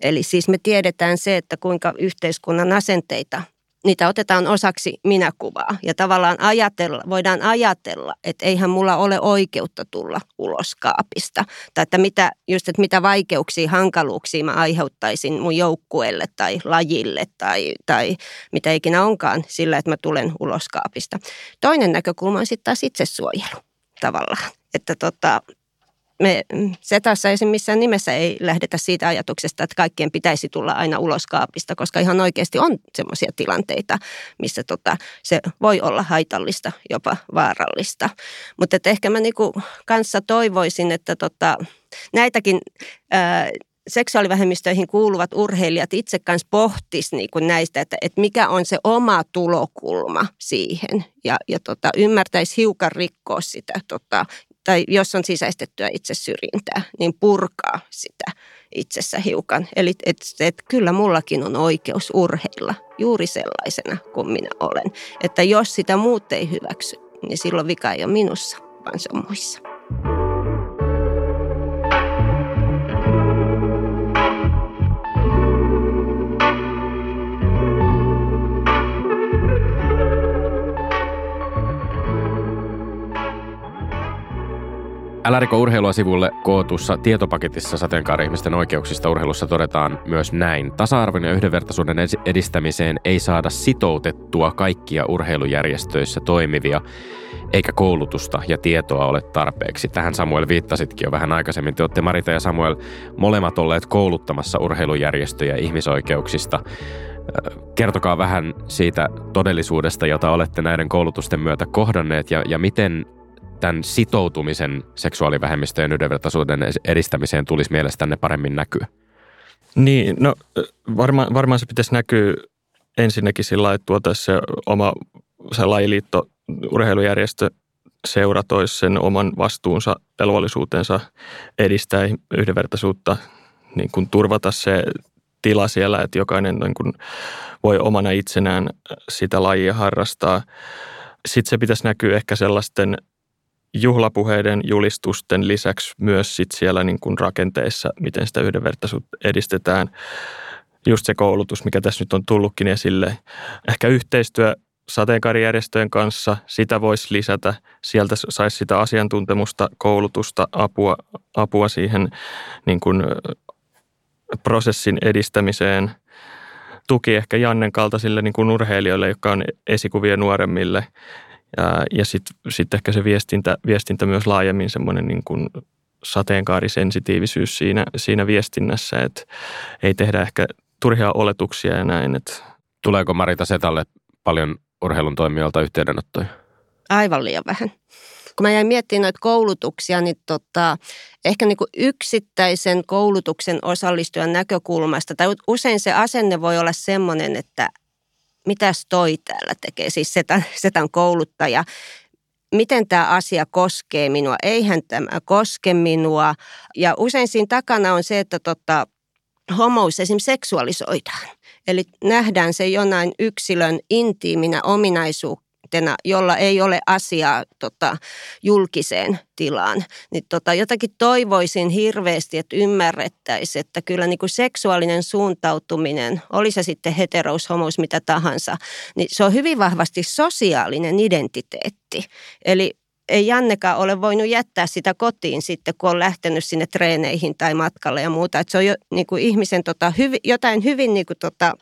Speaker 2: Eli siis me tiedetään se, että kuinka yhteiskunnan asenteita niitä otetaan osaksi minäkuvaa. Ja tavallaan ajatella, voidaan ajatella, että eihän mulla ole oikeutta tulla ulos kaapista. Tai että mitä, just, että mitä vaikeuksia, hankaluuksia mä aiheuttaisin mun joukkueelle tai lajille tai, tai mitä ikinä onkaan sillä, että mä tulen ulos kaapista. Toinen näkökulma on sitten taas itsesuojelu tavallaan. Että tota, me Setassa esim. missään nimessä ei lähdetä siitä ajatuksesta, että kaikkien pitäisi tulla aina ulos kaapista, koska ihan oikeasti on sellaisia tilanteita, missä tota, se voi olla haitallista, jopa vaarallista. Mutta ehkä mä niinku kanssa toivoisin, että tota, näitäkin ää, seksuaalivähemmistöihin kuuluvat urheilijat itse kanssa pohtis niin kuin näistä, että, että mikä on se oma tulokulma siihen ja, ja tota, ymmärtäisi hiukan rikkoa sitä tota, tai jos on sisäistettyä itsesyrjintää, niin purkaa sitä itsessä hiukan. Eli et, et, kyllä mullakin on oikeus urheilla juuri sellaisena kuin minä olen. Että jos sitä muut ei hyväksy, niin silloin vika ei ole minussa, vaan se on muissa.
Speaker 1: Älärikö urheilua sivulle kootussa tietopaketissa sateenkaari-ihmisten oikeuksista urheilussa todetaan myös näin. Tasa-arvon ja yhdenvertaisuuden edistämiseen ei saada sitoutettua kaikkia urheilujärjestöissä toimivia, eikä koulutusta ja tietoa ole tarpeeksi. Tähän Samuel viittasitkin jo vähän aikaisemmin. Te olette Marita ja Samuel molemmat olleet kouluttamassa urheilujärjestöjä ihmisoikeuksista. Kertokaa vähän siitä todellisuudesta, jota olette näiden koulutusten myötä kohdanneet ja, ja miten tämän sitoutumisen seksuaalivähemmistöjen yhdenvertaisuuden edistämiseen tulisi mielestänne paremmin näkyä?
Speaker 4: Niin, no varma, varmaan se pitäisi näkyä ensinnäkin sillä että tuotaisiin se oma se lajiliitto, urheilujärjestö seuratoisi sen oman vastuunsa, velvollisuutensa edistää yhdenvertaisuutta, niin kuin turvata se tila siellä, että jokainen niin kuin voi omana itsenään sitä lajia harrastaa. Sitten se pitäisi näkyä ehkä sellaisten juhlapuheiden, julistusten lisäksi myös sit siellä niin kuin rakenteissa, miten sitä yhdenvertaisuutta edistetään. Just se koulutus, mikä tässä nyt on tullutkin esille. Ehkä yhteistyö sateenkaarijärjestöjen kanssa, sitä voisi lisätä. Sieltä saisi sitä asiantuntemusta, koulutusta, apua, apua siihen niin kuin prosessin edistämiseen. Tuki ehkä Jannen kaltaisille niin kuin urheilijoille, jotka on esikuvia nuoremmille – ja, ja sitten sit ehkä se viestintä, viestintä myös laajemmin semmoinen niin kuin sateenkaarisensitiivisyys siinä, siinä viestinnässä, että ei tehdä ehkä turhia oletuksia ja näin. Että.
Speaker 1: Tuleeko Marita Setalle paljon urheilun toimijoilta yhteydenottoja?
Speaker 2: Aivan liian vähän. Kun mä jäin miettimään noita koulutuksia, niin tota, ehkä niin kuin yksittäisen koulutuksen osallistujan näkökulmasta, tai usein se asenne voi olla semmoinen, että mitäs toi täällä tekee, siis setän, setän kouluttaja, miten tämä asia koskee minua, eihän tämä koske minua. Ja usein siinä takana on se, että tota, homous esimerkiksi seksuaalisoidaan. Eli nähdään se jonain yksilön intiiminä ominaisuutena laitteena, jolla ei ole asiaa tota, julkiseen tilaan. Niin tota, jotakin toivoisin hirveästi, että ymmärrettäisiin, että kyllä niin kuin seksuaalinen suuntautuminen, oli se sitten heterous, homous, mitä tahansa, niin se on hyvin vahvasti sosiaalinen identiteetti. Eli ei Jannekaan ole voinut jättää sitä kotiin sitten, kun on lähtenyt sinne treeneihin tai matkalle ja muuta. Että se on jo niin kuin ihmisen tota, hyvi, jotain hyvin niin kuin tota,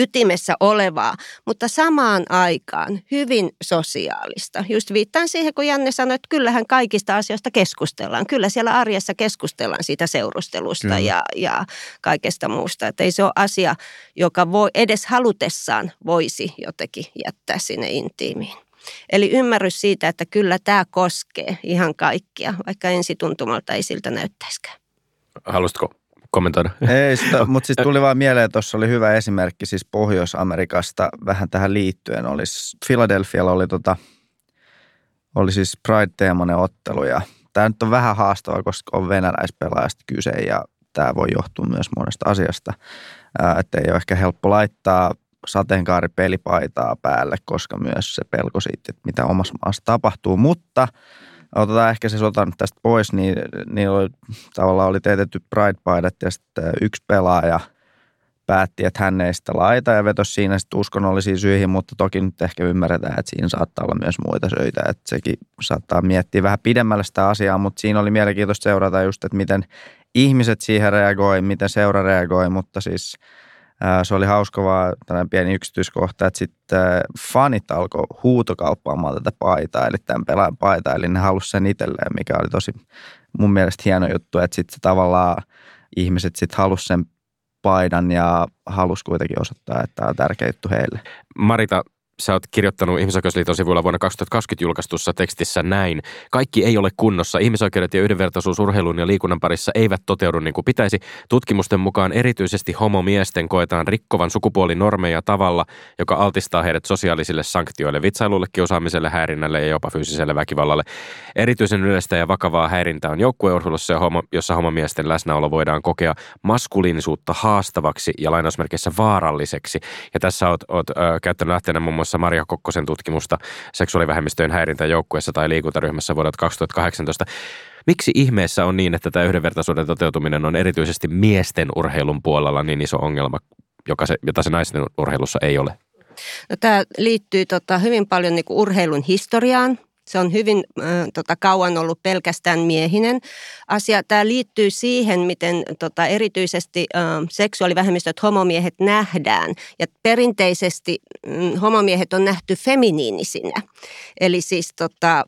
Speaker 2: ytimessä olevaa, mutta samaan aikaan hyvin sosiaalista. Just viittaan siihen, kun Janne sanoi, että kyllähän kaikista asioista keskustellaan. Kyllä siellä arjessa keskustellaan siitä seurustelusta ja, ja kaikesta muusta. Että ei se ole asia, joka voi, edes halutessaan voisi jotenkin jättää sinne intiimiin. Eli ymmärrys siitä, että kyllä tämä koskee ihan kaikkia, vaikka ensituntumalta ei siltä näyttäisikään.
Speaker 1: Haluaisitko kommentoida?
Speaker 3: Ei, sitä, mutta siis tuli vaan mieleen, että tuossa oli hyvä esimerkki siis Pohjois-Amerikasta vähän tähän liittyen. Olisi, Philadelphialla oli, tota, oli siis Pride-teemainen ottelu ja tämä nyt on vähän haastava, koska on venäläispelaajasta kyse ja tämä voi johtua myös monesta asiasta. Että ei ole ehkä helppo laittaa sateenkaaripelipaitaa päälle, koska myös se pelko siitä, että mitä omassa maassa tapahtuu. Mutta otetaan ehkä se sota nyt tästä pois, niin, niin oli, tavallaan oli teetetty Pride-paidat ja sitten yksi pelaaja päätti, että hän ei sitä laita ja vetosi siinä sitten uskonnollisiin syihin, mutta toki nyt ehkä ymmärretään, että siinä saattaa olla myös muita syitä, että sekin saattaa miettiä vähän pidemmälle sitä asiaa, mutta siinä oli mielenkiintoista seurata just, että miten ihmiset siihen reagoi, miten seura reagoi, mutta siis – se oli hauska vaan tällainen pieni yksityiskohta, että sitten fanit alkoi huutokauppaamaan tätä paitaa, eli tämän pelaajan paitaa, eli ne halusi sen itselleen, mikä oli tosi mun mielestä hieno juttu, että sitten tavallaan ihmiset sitten halusi sen paidan ja halusi kuitenkin osoittaa, että tämä on tärkeä juttu heille.
Speaker 1: Marita, sä oot kirjoittanut Ihmisoikeusliiton sivuilla vuonna 2020 julkaistussa tekstissä näin. Kaikki ei ole kunnossa. Ihmisoikeudet ja yhdenvertaisuus urheilun ja liikunnan parissa eivät toteudu niin kuin pitäisi. Tutkimusten mukaan erityisesti homomiesten koetaan rikkovan sukupuolinormeja tavalla, joka altistaa heidät sosiaalisille sanktioille, vitsailulle, kiusaamiselle, häirinnälle ja jopa fyysiselle väkivallalle. Erityisen yleistä ja vakavaa häirintää on joukkueurheilussa, jossa homomiesten läsnäolo voidaan kokea maskuliinisuutta haastavaksi ja lainausmerkeissä vaaralliseksi. Ja tässä oot, oot ö, käyttänyt lähteenä muun muassa muassa Maria Kokkosen tutkimusta seksuaalivähemmistöjen häirintä joukkueessa tai liikuntaryhmässä vuodelta 2018. Miksi ihmeessä on niin, että tämä yhdenvertaisuuden toteutuminen on erityisesti miesten urheilun puolella niin iso ongelma, joka se, jota se naisten urheilussa ei ole?
Speaker 2: No, tämä liittyy tota, hyvin paljon niin urheilun historiaan. Se on hyvin äh, tota, kauan ollut pelkästään miehinen asia. Tämä liittyy siihen, miten tota, erityisesti äh, seksuaalivähemmistöt, homomiehet nähdään. Ja perinteisesti äh, homomiehet on nähty feminiinisinä. Eli siis tota,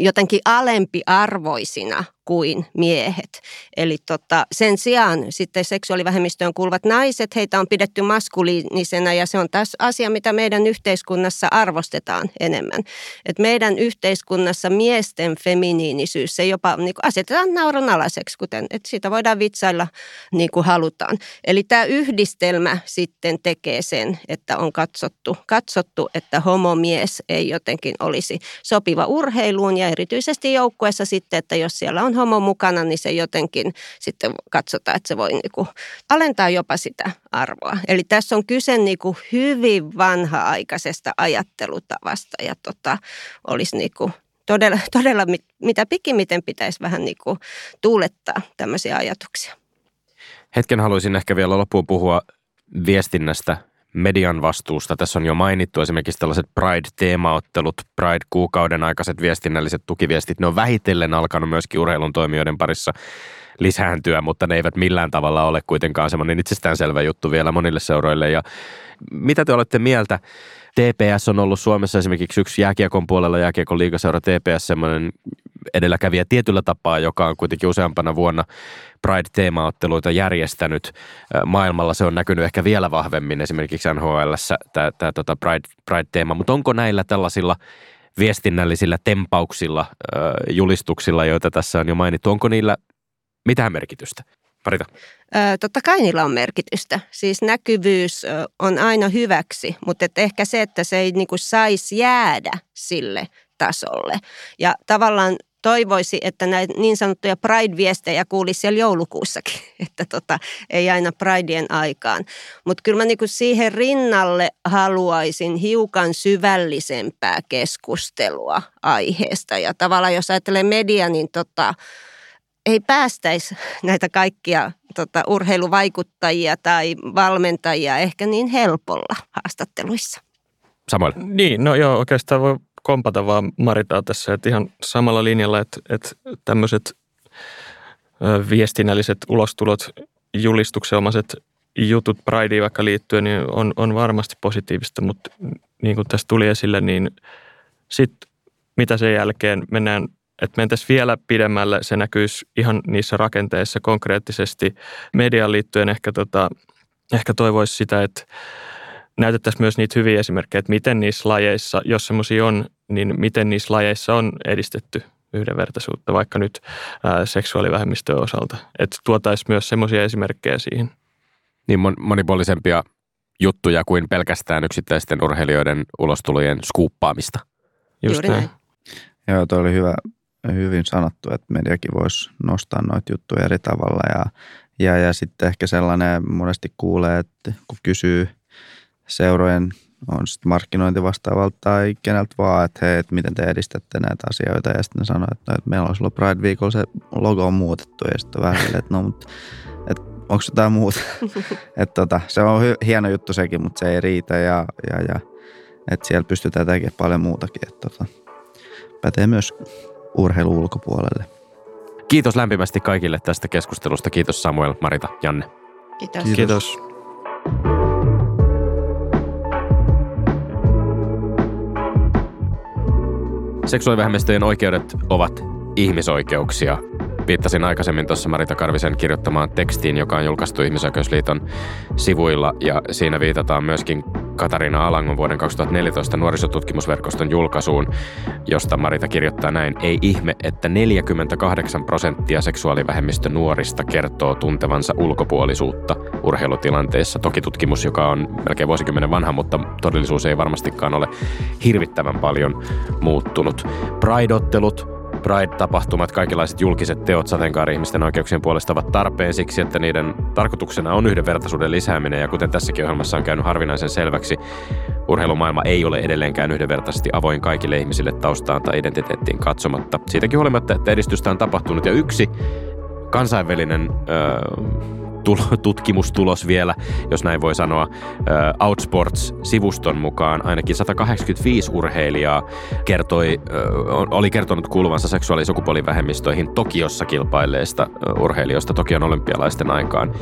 Speaker 2: jotenkin alempiarvoisina kuin miehet. Eli tota, sen sijaan sitten seksuaalivähemmistöön kuuluvat naiset, heitä on pidetty maskuliinisena ja se on taas asia, mitä meidän yhteiskunnassa arvostetaan enemmän. Et meidän yhteiskunnassa miesten feminiinisyys, se jopa niin kuin asetetaan nauronalaiseksi, kuten että siitä voidaan vitsailla niin kuin halutaan. Eli tämä yhdistelmä sitten tekee sen, että on katsottu, katsottu, että homomies ei jotenkin olisi sopiva urheiluun ja erityisesti joukkueessa sitten, että jos siellä on homo mukana, niin se jotenkin sitten katsotaan, että se voi niin kuin alentaa jopa sitä arvoa. Eli tässä on kyse niin kuin hyvin vanha-aikaisesta ajattelutavasta ja tota, olisi niin kuin todella, todella mitä pikimmiten pitäisi vähän niin kuin tuulettaa tämmöisiä ajatuksia.
Speaker 1: Hetken haluaisin ehkä vielä loppuun puhua viestinnästä median vastuusta. Tässä on jo mainittu esimerkiksi tällaiset Pride-teemaottelut, Pride-kuukauden aikaiset viestinnälliset tukiviestit. Ne on vähitellen alkanut myöskin urheilun toimijoiden parissa lisääntyä, mutta ne eivät millään tavalla ole kuitenkaan semmoinen itsestäänselvä juttu vielä monille seuroille. Ja mitä te olette mieltä? TPS on ollut Suomessa esimerkiksi yksi jääkiekon puolella, jääkiekon liigaseura TPS, semmoinen edelläkävijä tietyllä tapaa, joka on kuitenkin useampana vuonna Pride-teemaotteluita järjestänyt. Maailmalla se on näkynyt ehkä vielä vahvemmin esimerkiksi NHL tämä, tota Pride, Pride-teema, mutta onko näillä tällaisilla viestinnällisillä tempauksilla, julistuksilla, joita tässä on jo mainittu, onko niillä mitään merkitystä? Parita.
Speaker 2: Totta kai niillä on merkitystä. Siis näkyvyys on aina hyväksi, mutta et ehkä se, että se ei niinku saisi jäädä sille tasolle. Ja tavallaan toivoisi, että näitä niin sanottuja Pride-viestejä kuulisi siellä joulukuussakin, että tota, ei aina Prideen aikaan. Mutta kyllä mä niinku siihen rinnalle haluaisin hiukan syvällisempää keskustelua aiheesta. Ja tavallaan jos ajattelee media, niin tota, ei päästäisi näitä kaikkia tota, urheiluvaikuttajia tai valmentajia ehkä niin helpolla haastatteluissa.
Speaker 1: Samoin.
Speaker 4: Niin, no joo, oikeastaan voi kompata vaan Maritaa tässä, että ihan samalla linjalla, että, että tämmöiset viestinnälliset ulostulot, julistuksenomaiset jutut Prideen vaikka liittyen, niin on, on varmasti positiivista, mutta niin kuin tässä tuli esille, niin sitten mitä sen jälkeen mennään, että mentäisiin vielä pidemmälle, se näkyisi ihan niissä rakenteissa konkreettisesti. Mediaan liittyen ehkä, tota, ehkä toivoisi sitä, että näytettäisiin myös niitä hyviä esimerkkejä, että miten niissä lajeissa, jos semmoisia on, niin miten niissä lajeissa on edistetty yhdenvertaisuutta, vaikka nyt ää, seksuaalivähemmistöön osalta. Että tuotaisiin myös semmoisia esimerkkejä siihen.
Speaker 1: Niin monipuolisempia juttuja kuin pelkästään yksittäisten urheilijoiden ulostulojen skuuppaamista.
Speaker 4: Just
Speaker 2: Juuri
Speaker 4: näin.
Speaker 2: näin.
Speaker 3: Joo, toi oli hyvä, hyvin sanottu, että mediakin voisi nostaa noita juttuja eri tavalla. Ja, ja, ja sitten ehkä sellainen monesti kuulee, että kun kysyy seurojen on sitten markkinointivastaavalta tai keneltä vaan, että hei, että miten te edistätte näitä asioita. Ja sitten ne sanoo, että, no, että meillä on silloin Pride-viikolla se logo on muutettu ja sitten vähän silleen, että no, mutta että onko jotain muuta. että tota, se on hy- hieno juttu sekin, mutta se ei riitä ja, ja, ja että siellä pystytään tekemään paljon muutakin. Että tota, pätee myös urheilu ulkopuolelle.
Speaker 1: Kiitos lämpimästi kaikille tästä keskustelusta. Kiitos Samuel, Marita, Janne.
Speaker 2: Kiitos.
Speaker 3: Kiitos.
Speaker 4: Kiitos.
Speaker 1: Seksuaalivähemmistöjen oikeudet ovat ihmisoikeuksia. Viittasin aikaisemmin tuossa Marita Karvisen kirjoittamaan tekstiin, joka on julkaistu Ihmisoikeusliiton sivuilla ja siinä viitataan myöskin Katariina Alangon vuoden 2014 nuorisotutkimusverkoston julkaisuun, josta Marita kirjoittaa näin. Ei ihme, että 48 prosenttia seksuaalivähemmistön nuorista kertoo tuntevansa ulkopuolisuutta urheilutilanteessa. Toki tutkimus, joka on melkein vuosikymmenen vanha, mutta todellisuus ei varmastikaan ole hirvittävän paljon muuttunut. Pride-ottelut, Pride-tapahtumat, kaikenlaiset julkiset teot sateenkaari-ihmisten oikeuksien puolesta ovat tarpeen siksi, että niiden tarkoituksena on yhdenvertaisuuden lisääminen. Ja kuten tässäkin ohjelmassa on käynyt harvinaisen selväksi, urheilumaailma ei ole edelleenkään yhdenvertaisesti avoin kaikille ihmisille taustaan tai identiteettiin katsomatta. Siitäkin huolimatta, että edistystä on tapahtunut. Ja yksi kansainvälinen tul- tutkimustulos vielä, jos näin voi sanoa. Outsports-sivuston mukaan ainakin 185 urheilijaa kertoi, oli kertonut kuuluvansa seksuaali- ja sukupuolivähemmistöihin Tokiossa kilpailleista urheilijoista Tokion olympialaisten aikaan.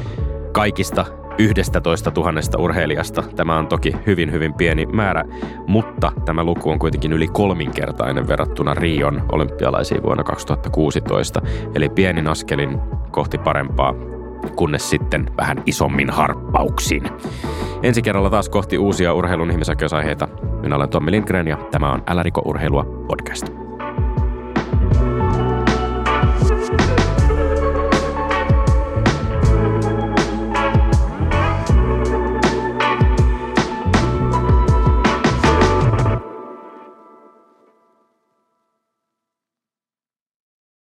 Speaker 1: Kaikista 11 000 urheilijasta. Tämä on toki hyvin, hyvin pieni määrä, mutta tämä luku on kuitenkin yli kolminkertainen verrattuna Rion olympialaisiin vuonna 2016. Eli pienin askelin kohti parempaa kunnes sitten vähän isommin harppauksin. Ensi kerralla taas kohti uusia urheilun ihmisoikeusaiheita. Minä olen Tommi Lindgren ja tämä on Älä urheilua podcast.